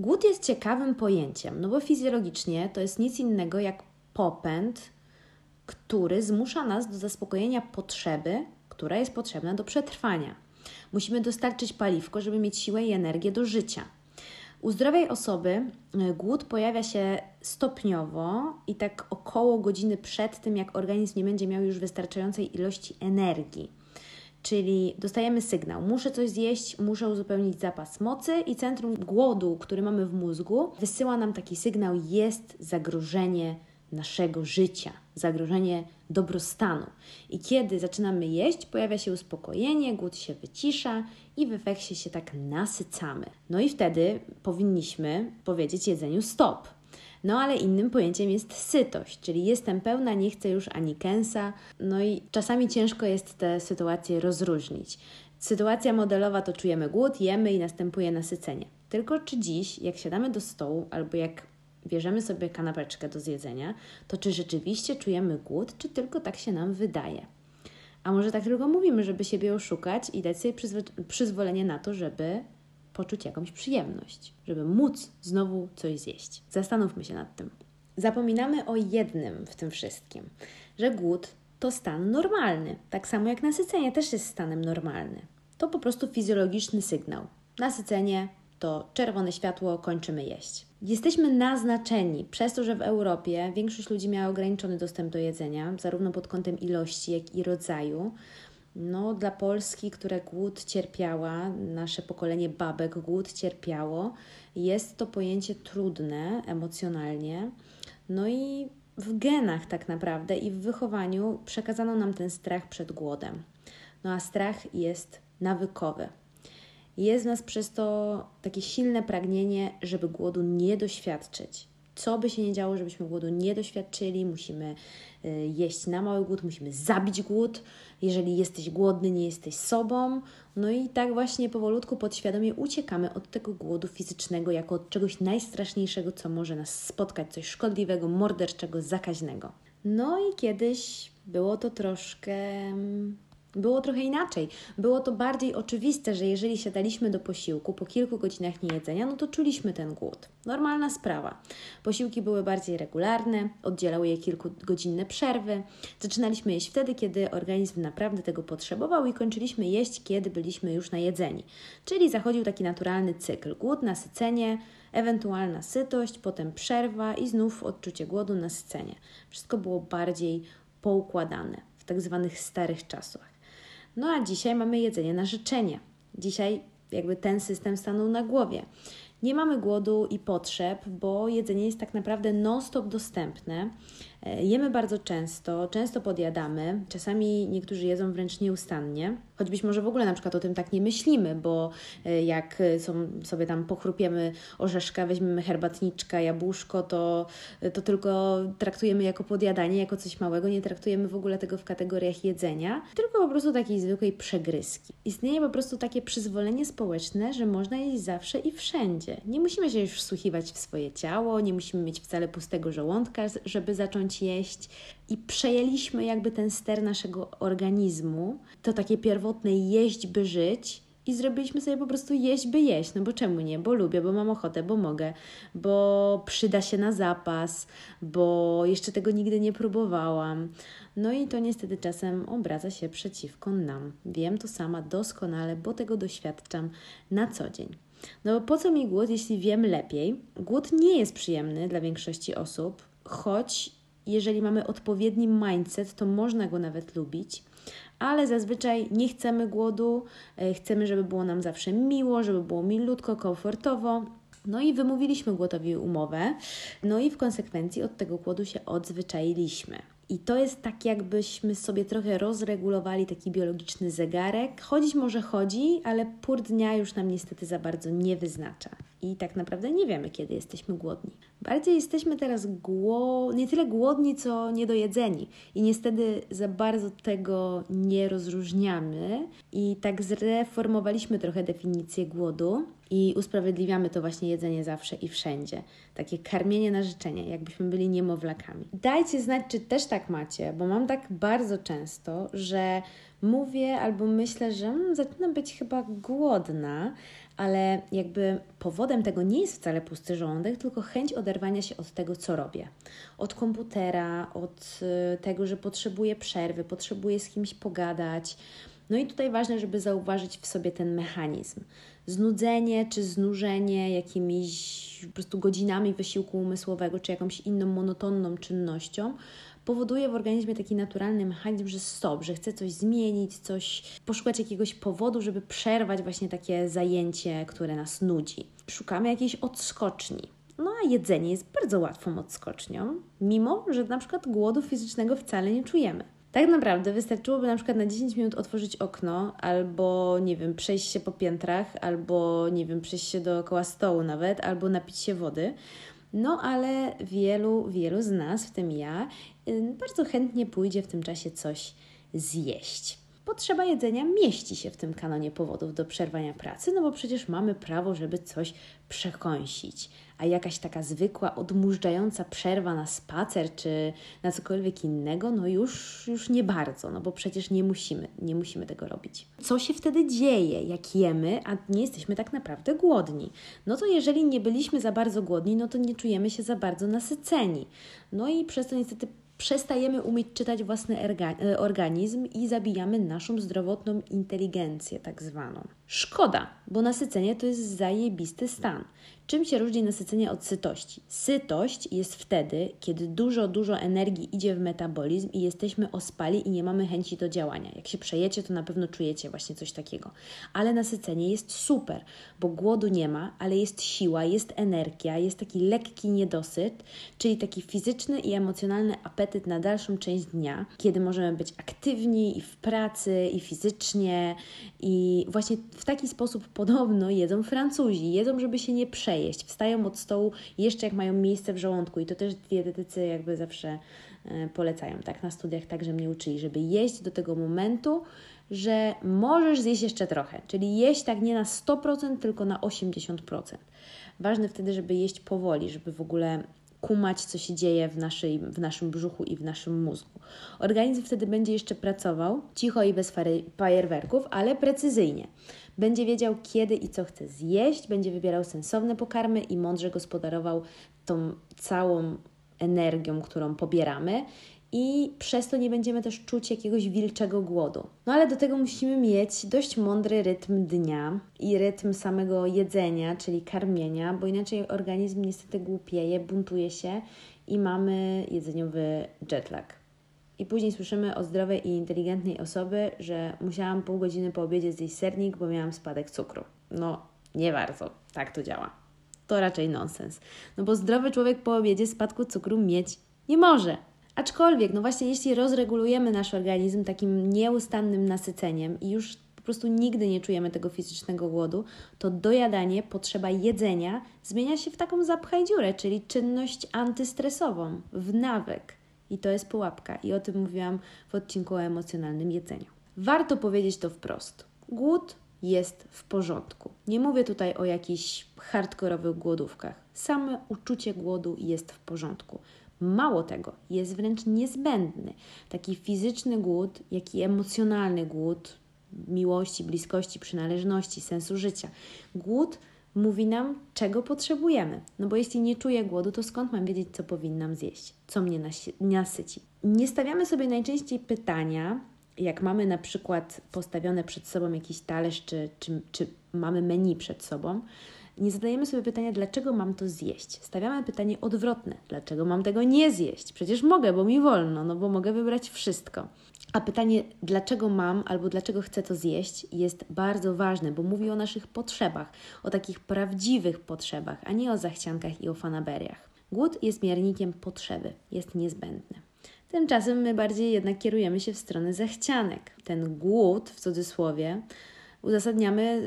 Głód jest ciekawym pojęciem, no bo fizjologicznie to jest nic innego jak popęd, który zmusza nas do zaspokojenia potrzeby, która jest potrzebna do przetrwania. Musimy dostarczyć paliwko, żeby mieć siłę i energię do życia. U zdrowej osoby y, głód pojawia się stopniowo i tak około godziny przed tym, jak organizm nie będzie miał już wystarczającej ilości energii. Czyli dostajemy sygnał, muszę coś zjeść, muszę uzupełnić zapas mocy, i centrum głodu, który mamy w mózgu, wysyła nam taki sygnał: jest zagrożenie naszego życia, zagrożenie dobrostanu. I kiedy zaczynamy jeść, pojawia się uspokojenie, głód się wycisza i w efekcie się tak nasycamy. No i wtedy powinniśmy powiedzieć jedzeniu stop. No ale innym pojęciem jest sytość, czyli jestem pełna, nie chcę już ani kęsa. No i czasami ciężko jest te sytuacje rozróżnić. Sytuacja modelowa to czujemy głód, jemy i następuje nasycenie. Tylko czy dziś, jak siadamy do stołu albo jak bierzemy sobie kanapeczkę do zjedzenia, to czy rzeczywiście czujemy głód, czy tylko tak się nam wydaje? A może tak tylko mówimy, żeby siebie oszukać i dać sobie przyzwolenie na to, żeby poczuć jakąś przyjemność, żeby móc znowu coś zjeść. Zastanówmy się nad tym. Zapominamy o jednym w tym wszystkim, że głód to stan normalny, tak samo jak nasycenie też jest stanem normalnym. To po prostu fizjologiczny sygnał. Nasycenie to czerwone światło, kończymy jeść. Jesteśmy naznaczeni przez to, że w Europie większość ludzi miała ograniczony dostęp do jedzenia, zarówno pod kątem ilości, jak i rodzaju. No, dla Polski, które głód cierpiała, nasze pokolenie babek głód cierpiało, jest to pojęcie trudne emocjonalnie. No i w genach tak naprawdę i w wychowaniu przekazano nam ten strach przed głodem. No a strach jest nawykowy. Jest w nas przez to takie silne pragnienie, żeby głodu nie doświadczyć. Co by się nie działo, żebyśmy głodu nie doświadczyli, musimy y, jeść na mały głód, musimy zabić głód. Jeżeli jesteś głodny, nie jesteś sobą. No i tak właśnie powolutku, podświadomie uciekamy od tego głodu fizycznego jako od czegoś najstraszniejszego, co może nas spotkać, coś szkodliwego, morderczego, zakaźnego. No i kiedyś było to troszkę mm, było trochę inaczej. Było to bardziej oczywiste, że jeżeli siadaliśmy do posiłku po kilku godzinach niejedzenia, no to czuliśmy ten głód. Normalna sprawa. Posiłki były bardziej regularne, oddzielały je kilkugodzinne przerwy. Zaczynaliśmy jeść wtedy, kiedy organizm naprawdę tego potrzebował i kończyliśmy jeść, kiedy byliśmy już najedzeni. Czyli zachodził taki naturalny cykl: głód, nasycenie, ewentualna sytość, potem przerwa i znów odczucie głodu, nasycenie. Wszystko było bardziej poukładane w tak zwanych starych czasach. No a dzisiaj mamy jedzenie na życzenie. Dzisiaj jakby ten system stanął na głowie. Nie mamy głodu i potrzeb, bo jedzenie jest tak naprawdę non-stop dostępne. E, jemy bardzo często, często podjadamy, czasami niektórzy jedzą wręcz nieustannie, choć być może w ogóle na przykład o tym tak nie myślimy, bo e, jak są, sobie tam pochrupiemy orzeszka, weźmiemy herbatniczka, jabłuszko, to, to tylko traktujemy jako podjadanie, jako coś małego, nie traktujemy w ogóle tego w kategoriach jedzenia, tylko po prostu takiej zwykłej przegryzki. Istnieje po prostu takie przyzwolenie społeczne, że można jeść zawsze i wszędzie. Nie musimy się już wsłuchiwać w swoje ciało, nie musimy mieć wcale pustego żołądka, żeby zacząć zacząć jeść i przejęliśmy jakby ten ster naszego organizmu, to takie pierwotne jeść, by żyć. I zrobiliśmy sobie po prostu jeść, by jeść. No bo czemu nie? Bo lubię, bo mam ochotę, bo mogę, bo przyda się na zapas, bo jeszcze tego nigdy nie próbowałam. No i to niestety czasem obraca się przeciwko nam. Wiem to sama doskonale, bo tego doświadczam na co dzień. No bo po co mi głód, jeśli wiem lepiej? Głód nie jest przyjemny dla większości osób, choć jeżeli mamy odpowiedni mindset, to można go nawet lubić, ale zazwyczaj nie chcemy głodu, e, chcemy, żeby było nam zawsze miło, żeby było milutko, komfortowo. No i wymówiliśmy głodowi umowę, no i w konsekwencji od tego głodu się odzwyczailiśmy. I to jest tak, jakbyśmy sobie trochę rozregulowali taki biologiczny zegarek. Chodzić może chodzi, ale pór dnia już nam niestety za bardzo nie wyznacza. I tak naprawdę nie wiemy, kiedy jesteśmy głodni. Bardziej jesteśmy teraz gło... nie tyle głodni, co niedojedzeni. I niestety za bardzo tego nie rozróżniamy. I tak zreformowaliśmy trochę definicję głodu i usprawiedliwiamy to właśnie jedzenie zawsze i wszędzie. Takie karmienie na życzenie, jakbyśmy byli niemowlakami. Dajcie znać, czy też tak macie, bo mam tak bardzo często, że mówię albo myślę, że hmm, zaczynam być chyba głodna, ale jakby powodem tego nie jest wcale pusty żołądek, tylko chęć oderwania się od tego, co robię. Od komputera, od y, tego, że potrzebuję przerwy, potrzebuję z kimś pogadać. No i tutaj ważne, żeby zauważyć w sobie ten mechanizm. Znudzenie czy znużenie jakimiś po prostu godzinami wysiłku umysłowego, czy jakąś inną monotonną czynnością, powoduje w organizmie taki naturalny mechanizm, że stop, że chce coś zmienić, coś, poszukać jakiegoś powodu, żeby przerwać właśnie takie zajęcie, które nas nudzi. Szukamy jakiejś odskoczni. No a jedzenie jest bardzo łatwą odskocznią, mimo że na przykład głodu fizycznego wcale nie czujemy. Tak naprawdę wystarczyłoby na przykład na 10 minut otworzyć okno, albo nie wiem, przejść się po piętrach, albo nie wiem, przejść się dookoła stołu nawet, albo napić się wody. No ale wielu, wielu z nas, w tym ja, bardzo chętnie pójdzie w tym czasie coś zjeść. Potrzeba jedzenia mieści się w tym kanonie powodów do przerwania pracy, no bo przecież mamy prawo, żeby coś przekąsić. A jakaś taka zwykła, odmurzająca przerwa na spacer czy na cokolwiek innego, no już, już nie bardzo, no bo przecież nie musimy, nie musimy tego robić. Co się wtedy dzieje, jak jemy, a nie jesteśmy tak naprawdę głodni? No to jeżeli nie byliśmy za bardzo głodni, no to nie czujemy się za bardzo nasyceni. No i przez to niestety przestajemy umieć czytać własny e, organizm i zabijamy naszą zdrowotną inteligencję, tak zwaną. Szkoda, bo nasycenie to jest zajebisty stan. Czym się różni nasycenie od sytości? Sytość jest wtedy, kiedy dużo, dużo energii idzie w metabolizm i jesteśmy ospali i nie mamy chęci do działania. Jak się przejecie, to na pewno czujecie właśnie coś takiego. Ale nasycenie jest super, bo głodu nie ma, ale jest siła, jest energia, jest taki lekki niedosyt, czyli taki fizyczny i emocjonalny apetyt na dalszą część dnia, kiedy możemy być aktywni i w pracy, i fizycznie, i właśnie w taki sposób podobno jedzą Francuzi. Jedzą, żeby się nie przejeść. Wstają od stołu jeszcze jak mają miejsce w żołądku i to też dietetycy jakby zawsze e, polecają, tak, na studiach także mnie uczyli, żeby jeść do tego momentu, że możesz zjeść jeszcze trochę, czyli jeść tak nie na 100%, tylko na 80%. Ważne wtedy, żeby jeść powoli, żeby w ogóle kumać, co się dzieje w, naszej, w naszym brzuchu i w naszym mózgu. Organizm wtedy będzie jeszcze pracował cicho i bez fajerwerków, ale precyzyjnie. Będzie wiedział, kiedy i co chce zjeść, będzie wybierał sensowne pokarmy i mądrze gospodarował tą całą energią, którą pobieramy i przez to nie będziemy też czuć jakiegoś wilczego głodu. No ale do tego musimy mieć dość mądry rytm dnia i rytm samego jedzenia, czyli karmienia, bo inaczej organizm niestety głupieje, buntuje się i mamy jedzeniowy jetlag. I później słyszymy o zdrowej i inteligentnej osoby, że musiałam pół godziny po obiedzie zjeść sernik, bo miałam spadek cukru. No, nie bardzo. Tak to działa. To raczej nonsens. No bo zdrowy człowiek po obiedzie spadku cukru mieć nie może. Aczkolwiek, no właśnie, jeśli rozregulujemy nasz organizm takim nieustannym nasyceniem i już po prostu nigdy nie czujemy tego fizycznego głodu, to dojadanie, potrzeba jedzenia zmienia się w taką zapchaj dziurę, czyli czynność antystresową, w nawyk. I to jest pułapka. I o tym mówiłam w odcinku o emocjonalnym jedzeniu. Warto powiedzieć to wprost. Głód jest w porządku. Nie mówię tutaj o jakichś hardkorowych głodówkach. Same uczucie głodu jest w porządku. Mało tego, jest wręcz niezbędny. Taki fizyczny głód, jak i emocjonalny głód miłości, bliskości, przynależności, sensu życia. Głód mówi nam, czego potrzebujemy. No bo jeśli nie czuję głodu, to skąd mam wiedzieć, co powinnam zjeść, co mnie nasyci? Nie stawiamy sobie najczęściej pytania, jak mamy na przykład postawione przed sobą jakiś talerz, czy, czy, czy mamy menu przed sobą, nie zadajemy sobie pytania, dlaczego mam to zjeść. Stawiamy pytanie odwrotne: dlaczego mam tego nie zjeść? Przecież mogę, bo mi wolno, no bo mogę wybrać wszystko. A pytanie, dlaczego mam albo dlaczego chcę to zjeść, jest bardzo ważne, bo mówi o naszych potrzebach, o takich prawdziwych potrzebach, a nie o zachciankach i o fanaberiach. Głód jest miernikiem potrzeby, jest niezbędny. Tymczasem my bardziej jednak kierujemy się w stronę zachcianek. Ten głód, w cudzysłowie, uzasadniamy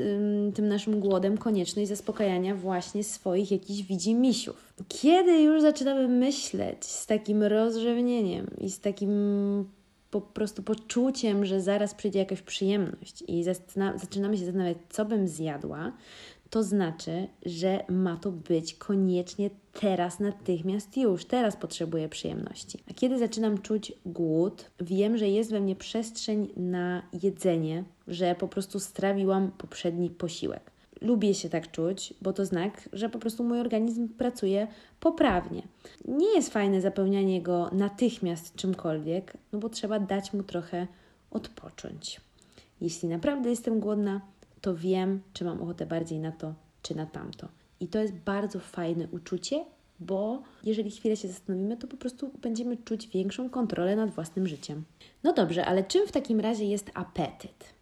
tym naszym głodem konieczność zaspokajania właśnie swoich jakichś widzimisiów. Kiedy już zaczynamy myśleć z takim rozrzewnieniem i z takim po prostu poczuciem, że zaraz przyjdzie jakaś przyjemność i zaczynamy się zastanawiać, co bym zjadła, to znaczy, że ma to być koniecznie teraz, natychmiast już, teraz potrzebuję przyjemności. A kiedy zaczynam czuć głód, wiem, że jest we mnie przestrzeń na jedzenie, że po prostu strawiłam poprzedni posiłek. lubię się tak czuć, bo to znak, że po prostu mój organizm pracuje poprawnie. Nie jest fajne zapełnianie go natychmiast czymkolwiek, no bo trzeba dać mu trochę odpocząć. Jeśli naprawdę jestem głodna, to wiem, czy mam ochotę bardziej na to, czy na tamto. I to jest bardzo fajne uczucie, bo jeżeli chwilę się zastanowimy, to po prostu będziemy czuć większą kontrolę nad własnym życiem. No dobrze, ale czym w takim razie jest apetyt?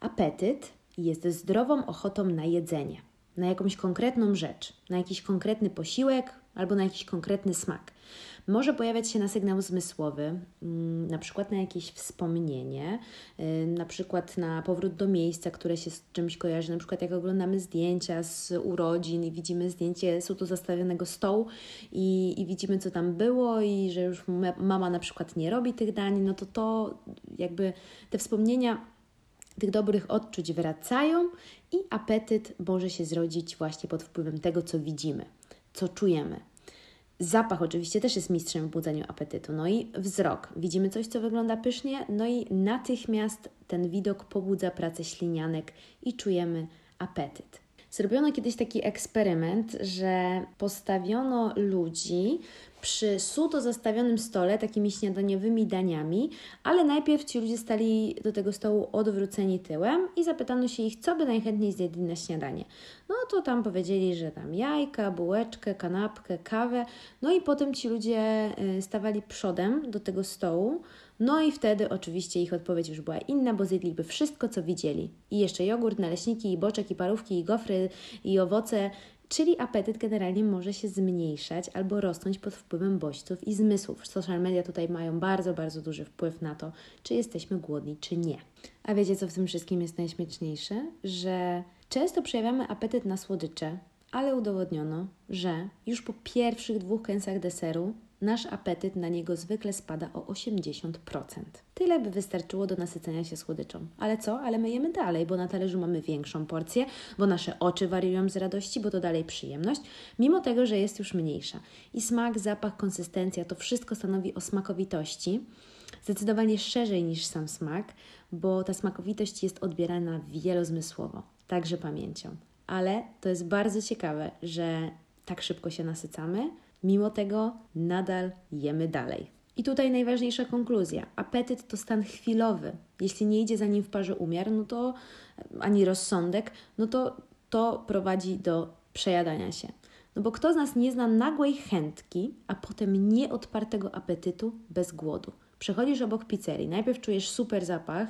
Apetyt jest zdrową ochotą na jedzenie, na jakąś konkretną rzecz, na jakiś konkretny posiłek albo na jakiś konkretny smak. Może pojawiać się na sygnał zmysłowy, mm, na przykład na jakieś wspomnienie, y, na przykład na powrót do miejsca, które się z czymś kojarzy, na przykład jak oglądamy zdjęcia z urodzin i widzimy zdjęcie z tu zastawionego stołu i, i widzimy, co tam było i że już mama na przykład nie robi tych dań, no to to jakby te wspomnienia tych dobrych odczuć wracają i apetyt może się zrodzić właśnie pod wpływem tego, co widzimy, co czujemy. Zapach oczywiście też jest mistrzem w budzeniu apetytu. No i wzrok. Widzimy coś, co wygląda pysznie, no i natychmiast ten widok pobudza pracę ślinianek i czujemy apetyt. Zrobiono kiedyś taki eksperyment, że postawiono ludzi przy suto zastawionym stole takimi śniadaniowymi daniami, ale najpierw ci ludzie stali do tego stołu odwróceni tyłem i zapytano się ich, co by najchętniej zjedli na śniadanie. No to tam powiedzieli, że tam jajka, bułeczkę, kanapkę, kawę. No i potem ci ludzie y, stawali przodem do tego stołu. No i wtedy oczywiście ich odpowiedź już była inna, bo zjedliby wszystko, co widzieli. I jeszcze jogurt, naleśniki, i boczek, i parówki, i gofry, i owoce, Czyli apetyt generalnie może się zmniejszać albo rosnąć pod wpływem bodźców i zmysłów. Social media tutaj mają bardzo, bardzo duży wpływ na to, czy jesteśmy głodni, czy nie. A wiecie, co w tym wszystkim jest najśmieszniejsze? Że często przejawiamy apetyt na słodycze, ale udowodniono, że już po pierwszych dwóch kęsach deseru nasz apetyt na niego zwykle spada o 80%. Tyle by wystarczyło do nasycenia się słodyczą. Ale co? Ale my jemy dalej, bo na talerzu mamy większą porcję, bo nasze oczy wariują z radości, bo to dalej przyjemność, mimo tego, że jest już mniejsza. I smak, zapach, konsystencja to wszystko stanowi o smakowitości. Zdecydowanie szerzej niż sam smak, bo ta smakowitość jest odbierana wielozmysłowo, także pamięcią. Ale to jest bardzo ciekawe, że tak szybko się nasycamy, Mimo tego nadal jemy dalej. I tutaj najważniejsza konkluzja. Apetyt to stan chwilowy. Jeśli nie idzie za nim w parze umiar, no to ani rozsądek, no to to prowadzi do przejadania się. No bo kto z nas nie zna nagłej chętki, a potem nieodpartego apetytu bez głodu? Przechodzisz obok pizzerii, najpierw czujesz super zapach,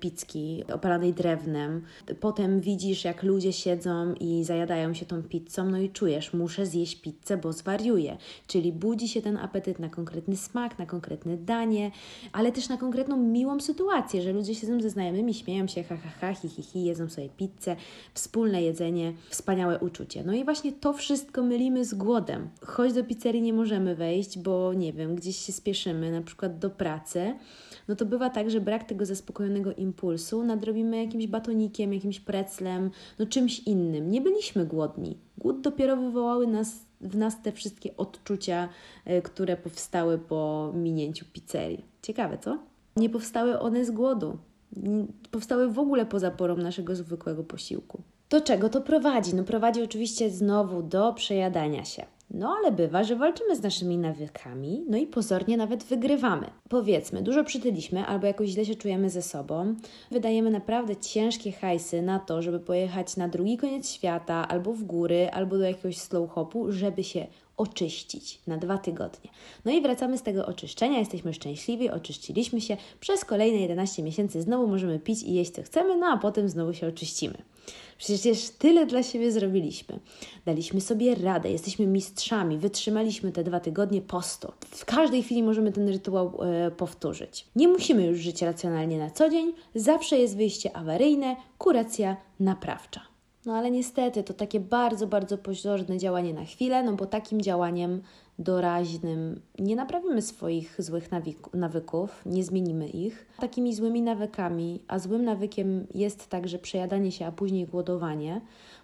pizzki opalanej drewnem. Potem widzisz, jak ludzie siedzą i zajadają się tą pizzą, no i czujesz, muszę zjeść pizzę, bo zwariuję. Czyli budzi się ten apetyt na konkretny smak, na konkretne danie, ale też na konkretną miłą sytuację, że ludzie siedzą ze znajomymi, śmieją się, ha, ha, ha, hi, hi, hi, jedzą sobie pizzę, wspólne jedzenie, wspaniałe uczucie. No i właśnie to wszystko mylimy z głodem. Choć do pizzerii nie możemy wejść, bo nie wiem, gdzieś się spieszymy, na przykład do pracy, no to bywa tak, że brak tego zaspokojonego impulsu nadrobimy jakimś batonikiem, jakimś preclem, no czymś innym. Nie byliśmy głodni. Głód dopiero wywołały nas, w nas te wszystkie odczucia, e, które powstały po minięciu pizzerii. Ciekawe, co? Nie powstały one z głodu. Powstały w ogóle poza porą naszego zwykłego posiłku. Do czego to prowadzi? No prowadzi oczywiście znowu do przejadania się. No ale bywa, że walczymy z naszymi nawykami, no i pozornie nawet wygrywamy. Powiedzmy, dużo przytyliśmy albo jakoś źle się czujemy ze sobą, wydajemy naprawdę ciężkie hajsy na to, żeby pojechać na drugi koniec świata, albo w góry, albo do jakiegoś slow hopu, żeby się oczyścić na dwa tygodnie. No i wracamy z tego oczyszczenia, jesteśmy szczęśliwi, oczyściliśmy się, przez kolejne 11 miesięcy znowu możemy pić i jeść co chcemy, no a potem znowu się oczyścimy. Przecież tyle dla siebie zrobiliśmy. Daliśmy sobie radę, jesteśmy mistrzami, wytrzymaliśmy te dwa tygodnie posto. W każdej chwili możemy ten rytuał e, powtórzyć. Nie musimy już żyć racjonalnie na co dzień, zawsze jest wyjście awaryjne, kuracja naprawcza. No ale niestety to takie bardzo, bardzo pozorne działanie na chwilę, no bo takim działaniem doraźnym nie naprawimy swoich złych nawyków, nie zmienimy ich. Takimi złymi nawykami, a złym nawykiem jest także przejadanie się, a później głodowanie,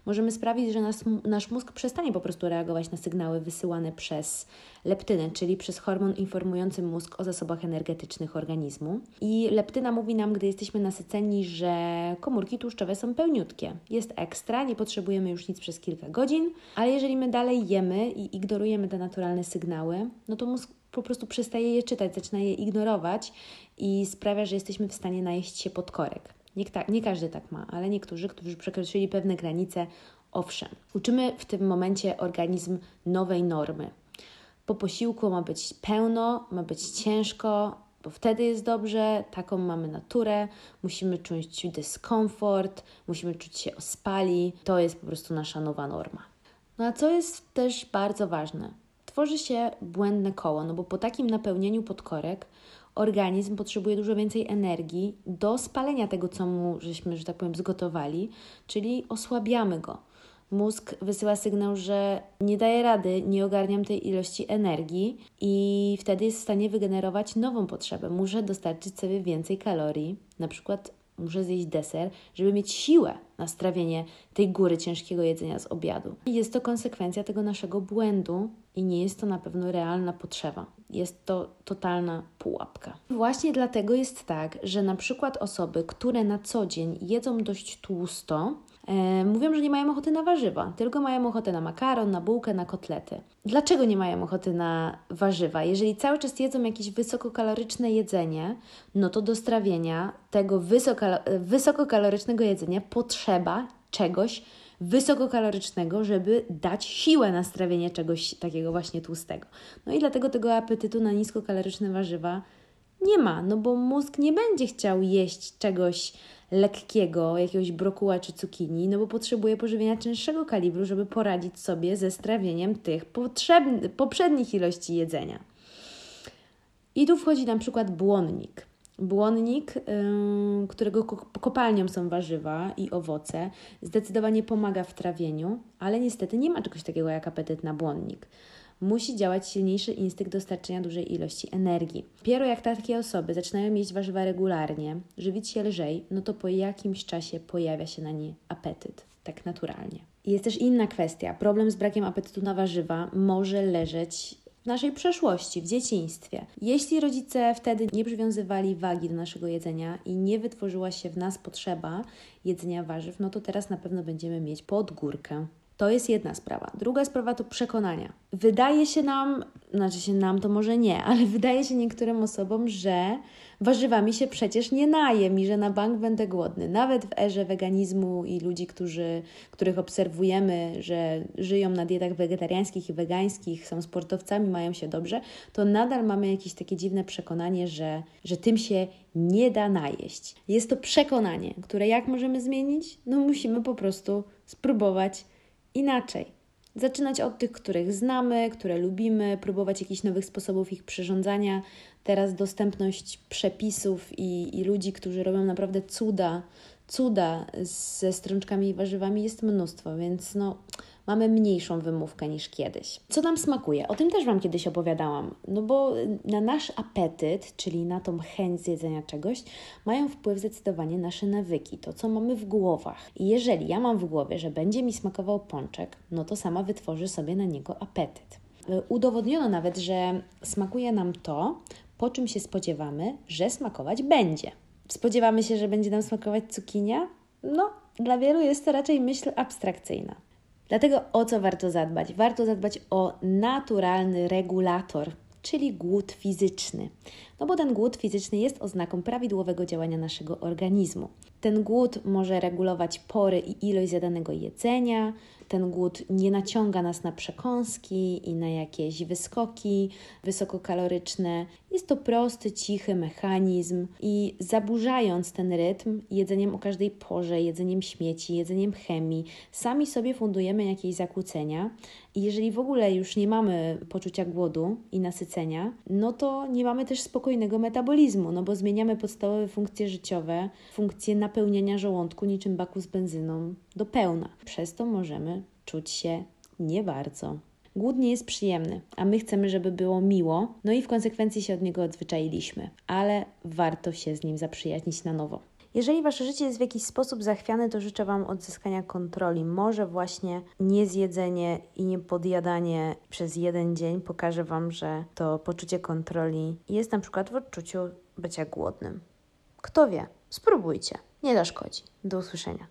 możemy sprawić, że nas, nasz mózg przestanie po prostu reagować na sygnały wysyłane przez leptynę, czyli przez hormon informujący mózg o zasobach energetycznych organizmu. I leptyna mówi nam, gdy jesteśmy nasyceni, że komórki tłuszczowe są pełniutkie. Jest ekstra, nie potrzebujemy już nic przez kilka godzin, ale jeżeli my dalej jemy i ignorujemy te naturalne sygnały, no to mózg po prostu przestaje je czytać, zaczyna je ignorować i sprawia, że jesteśmy w stanie najeść się pod korek. Nie, nie każdy tak ma, ale niektórzy, którzy przekroczyli pewne granice, owszem. Uczymy w tym momencie organizm nowej normy. Po posiłku ma być pełno, ma być ciężko, bo wtedy jest dobrze, taką mamy naturę, musimy czuć dyskomfort, musimy czuć się ospali. To jest po prostu nasza nowa norma. No a co jest też bardzo ważne? Tworzy się błędne koło, no bo po takim napełnieniu podkorek organizm potrzebuje dużo więcej energii do spalenia tego, co mu żeśmy, że tak powiem, zgotowali, czyli osłabiamy go. Mózg wysyła sygnał, że nie daje rady, nie ogarniam tej ilości energii i wtedy jest w stanie wygenerować nową potrzebę. Muszę dostarczyć sobie więcej kalorii, na przykład muszę zjeść deser, żeby mieć siłę na strawienie tej góry ciężkiego jedzenia z obiadu. Jest to konsekwencja tego naszego błędu i nie jest to na pewno realna potrzeba. Jest to totalna pułapka. Właśnie dlatego jest tak, że na przykład osoby, które na co dzień jedzą dość tłusto, mówią, że nie mają ochoty na warzywa, tylko mają ochotę na makaron, na bułkę, na kotlety. Dlaczego nie mają ochoty na warzywa? Jeżeli cały czas jedzą jakieś wysokokaloryczne jedzenie, no to do strawienia tego wysokokalorycznego jedzenia potrzeba czegoś wysokokalorycznego, żeby dać siłę na strawienie czegoś takiego właśnie tłustego. No i dlatego tego apetytu na niskokaloryczne warzywa nie ma, no bo mózg nie będzie chciał jeść czegoś lekkiego, jakiegoś brokuła czy cukinii, no bo potrzebuje pożywienia cięższego kalibru, żeby poradzić sobie ze strawieniem tych poprzednich ilości jedzenia. I tu wchodzi na przykład błonnik. Błonnik, którego kopalnią są warzywa i owoce, zdecydowanie pomaga w trawieniu, ale niestety nie ma czegoś takiego jak apetyt na błonnik musi działać silniejszy instynkt dostarczenia dużej ilości energii. Dopiero jak takie osoby zaczynają jeść warzywa regularnie, żywić się lżej, no to po jakimś czasie pojawia się na nie apetyt, tak naturalnie. Jest też inna kwestia. Problem z brakiem apetytu na warzywa może leżeć w naszej przeszłości, w dzieciństwie. Jeśli rodzice wtedy nie przywiązywali wagi do naszego jedzenia i nie wytworzyła się w nas potrzeba jedzenia warzyw, no to teraz na pewno będziemy mieć pod górkę. To jest jedna sprawa. Druga sprawa to przekonania. Wydaje się nam, znaczy się nam to może nie, ale wydaje się niektórym osobom, że warzywami się przecież nie najem i że na bank będę głodny. Nawet w erze weganizmu i ludzi, którzy, których obserwujemy, że żyją na dietach wegetariańskich i wegańskich, są sportowcami, mają się dobrze, to nadal mamy jakieś takie dziwne przekonanie, że, że tym się nie da najeść. Jest to przekonanie, które jak możemy zmienić? No musimy po prostu spróbować inaczej. Zaczynać od tych, których znamy, które lubimy, próbować jakichś nowych sposobów ich przyrządzania. Teraz dostępność przepisów i, i ludzi, którzy robią naprawdę cuda, cuda ze strączkami i warzywami jest mnóstwo, więc no mamy mniejszą wymówkę niż kiedyś. Co nam smakuje? O tym też Wam kiedyś opowiadałam. No bo na nasz apetyt, czyli na tą chęć zjedzenia czegoś, mają wpływ zdecydowanie nasze nawyki, to co mamy w głowach. I jeżeli ja mam w głowie, że będzie mi smakował pączek, no to sama wytworzę sobie na niego apetyt. Udowodniono nawet, że smakuje nam to, po czym się spodziewamy, że smakować będzie. Spodziewamy się, że będzie nam smakować cukinia? No, dla wielu jest to raczej myśl abstrakcyjna. Dlatego o co warto zadbać? Warto zadbać o naturalny regulator, czyli głód fizyczny. No bo ten głód fizyczny jest oznaką prawidłowego działania naszego organizmu. Ten głód może regulować pory i ilość zjadanego jedzenia, ten głód nie naciąga nas na przekąski i na jakieś wyskoki wysokokaloryczne. Jest to prosty, cichy mechanizm i zaburzając ten rytm jedzeniem o każdej porze, jedzeniem śmieci, jedzeniem chemii, sami sobie fundujemy jakieś zakłócenia i jeżeli w ogóle już nie mamy poczucia głodu i nasycenia, no to nie mamy też spokojnego metabolizmu, no bo zmieniamy podstawowe funkcje życiowe, funkcje napełniania żołądku niczym baku z benzyną do pełna. Przez to możemy czuć się nie bardzo. Głód nie jest przyjemny, a my chcemy, żeby było miło, no i w konsekwencji się od niego odzwyczailiśmy, ale warto się z nim zaprzyjaźnić na nowo. Jeżeli wasze życie jest w jakiś sposób zachwiane, to życzę wam odzyskania kontroli. Może właśnie niezjedzenie i niepodjadanie przez jeden dzień pokaże wam, że to poczucie kontroli jest na przykład w odczuciu bycia głodnym. Kto wie? Spróbujcie. Nie zaszkodzi. Do usłyszenia.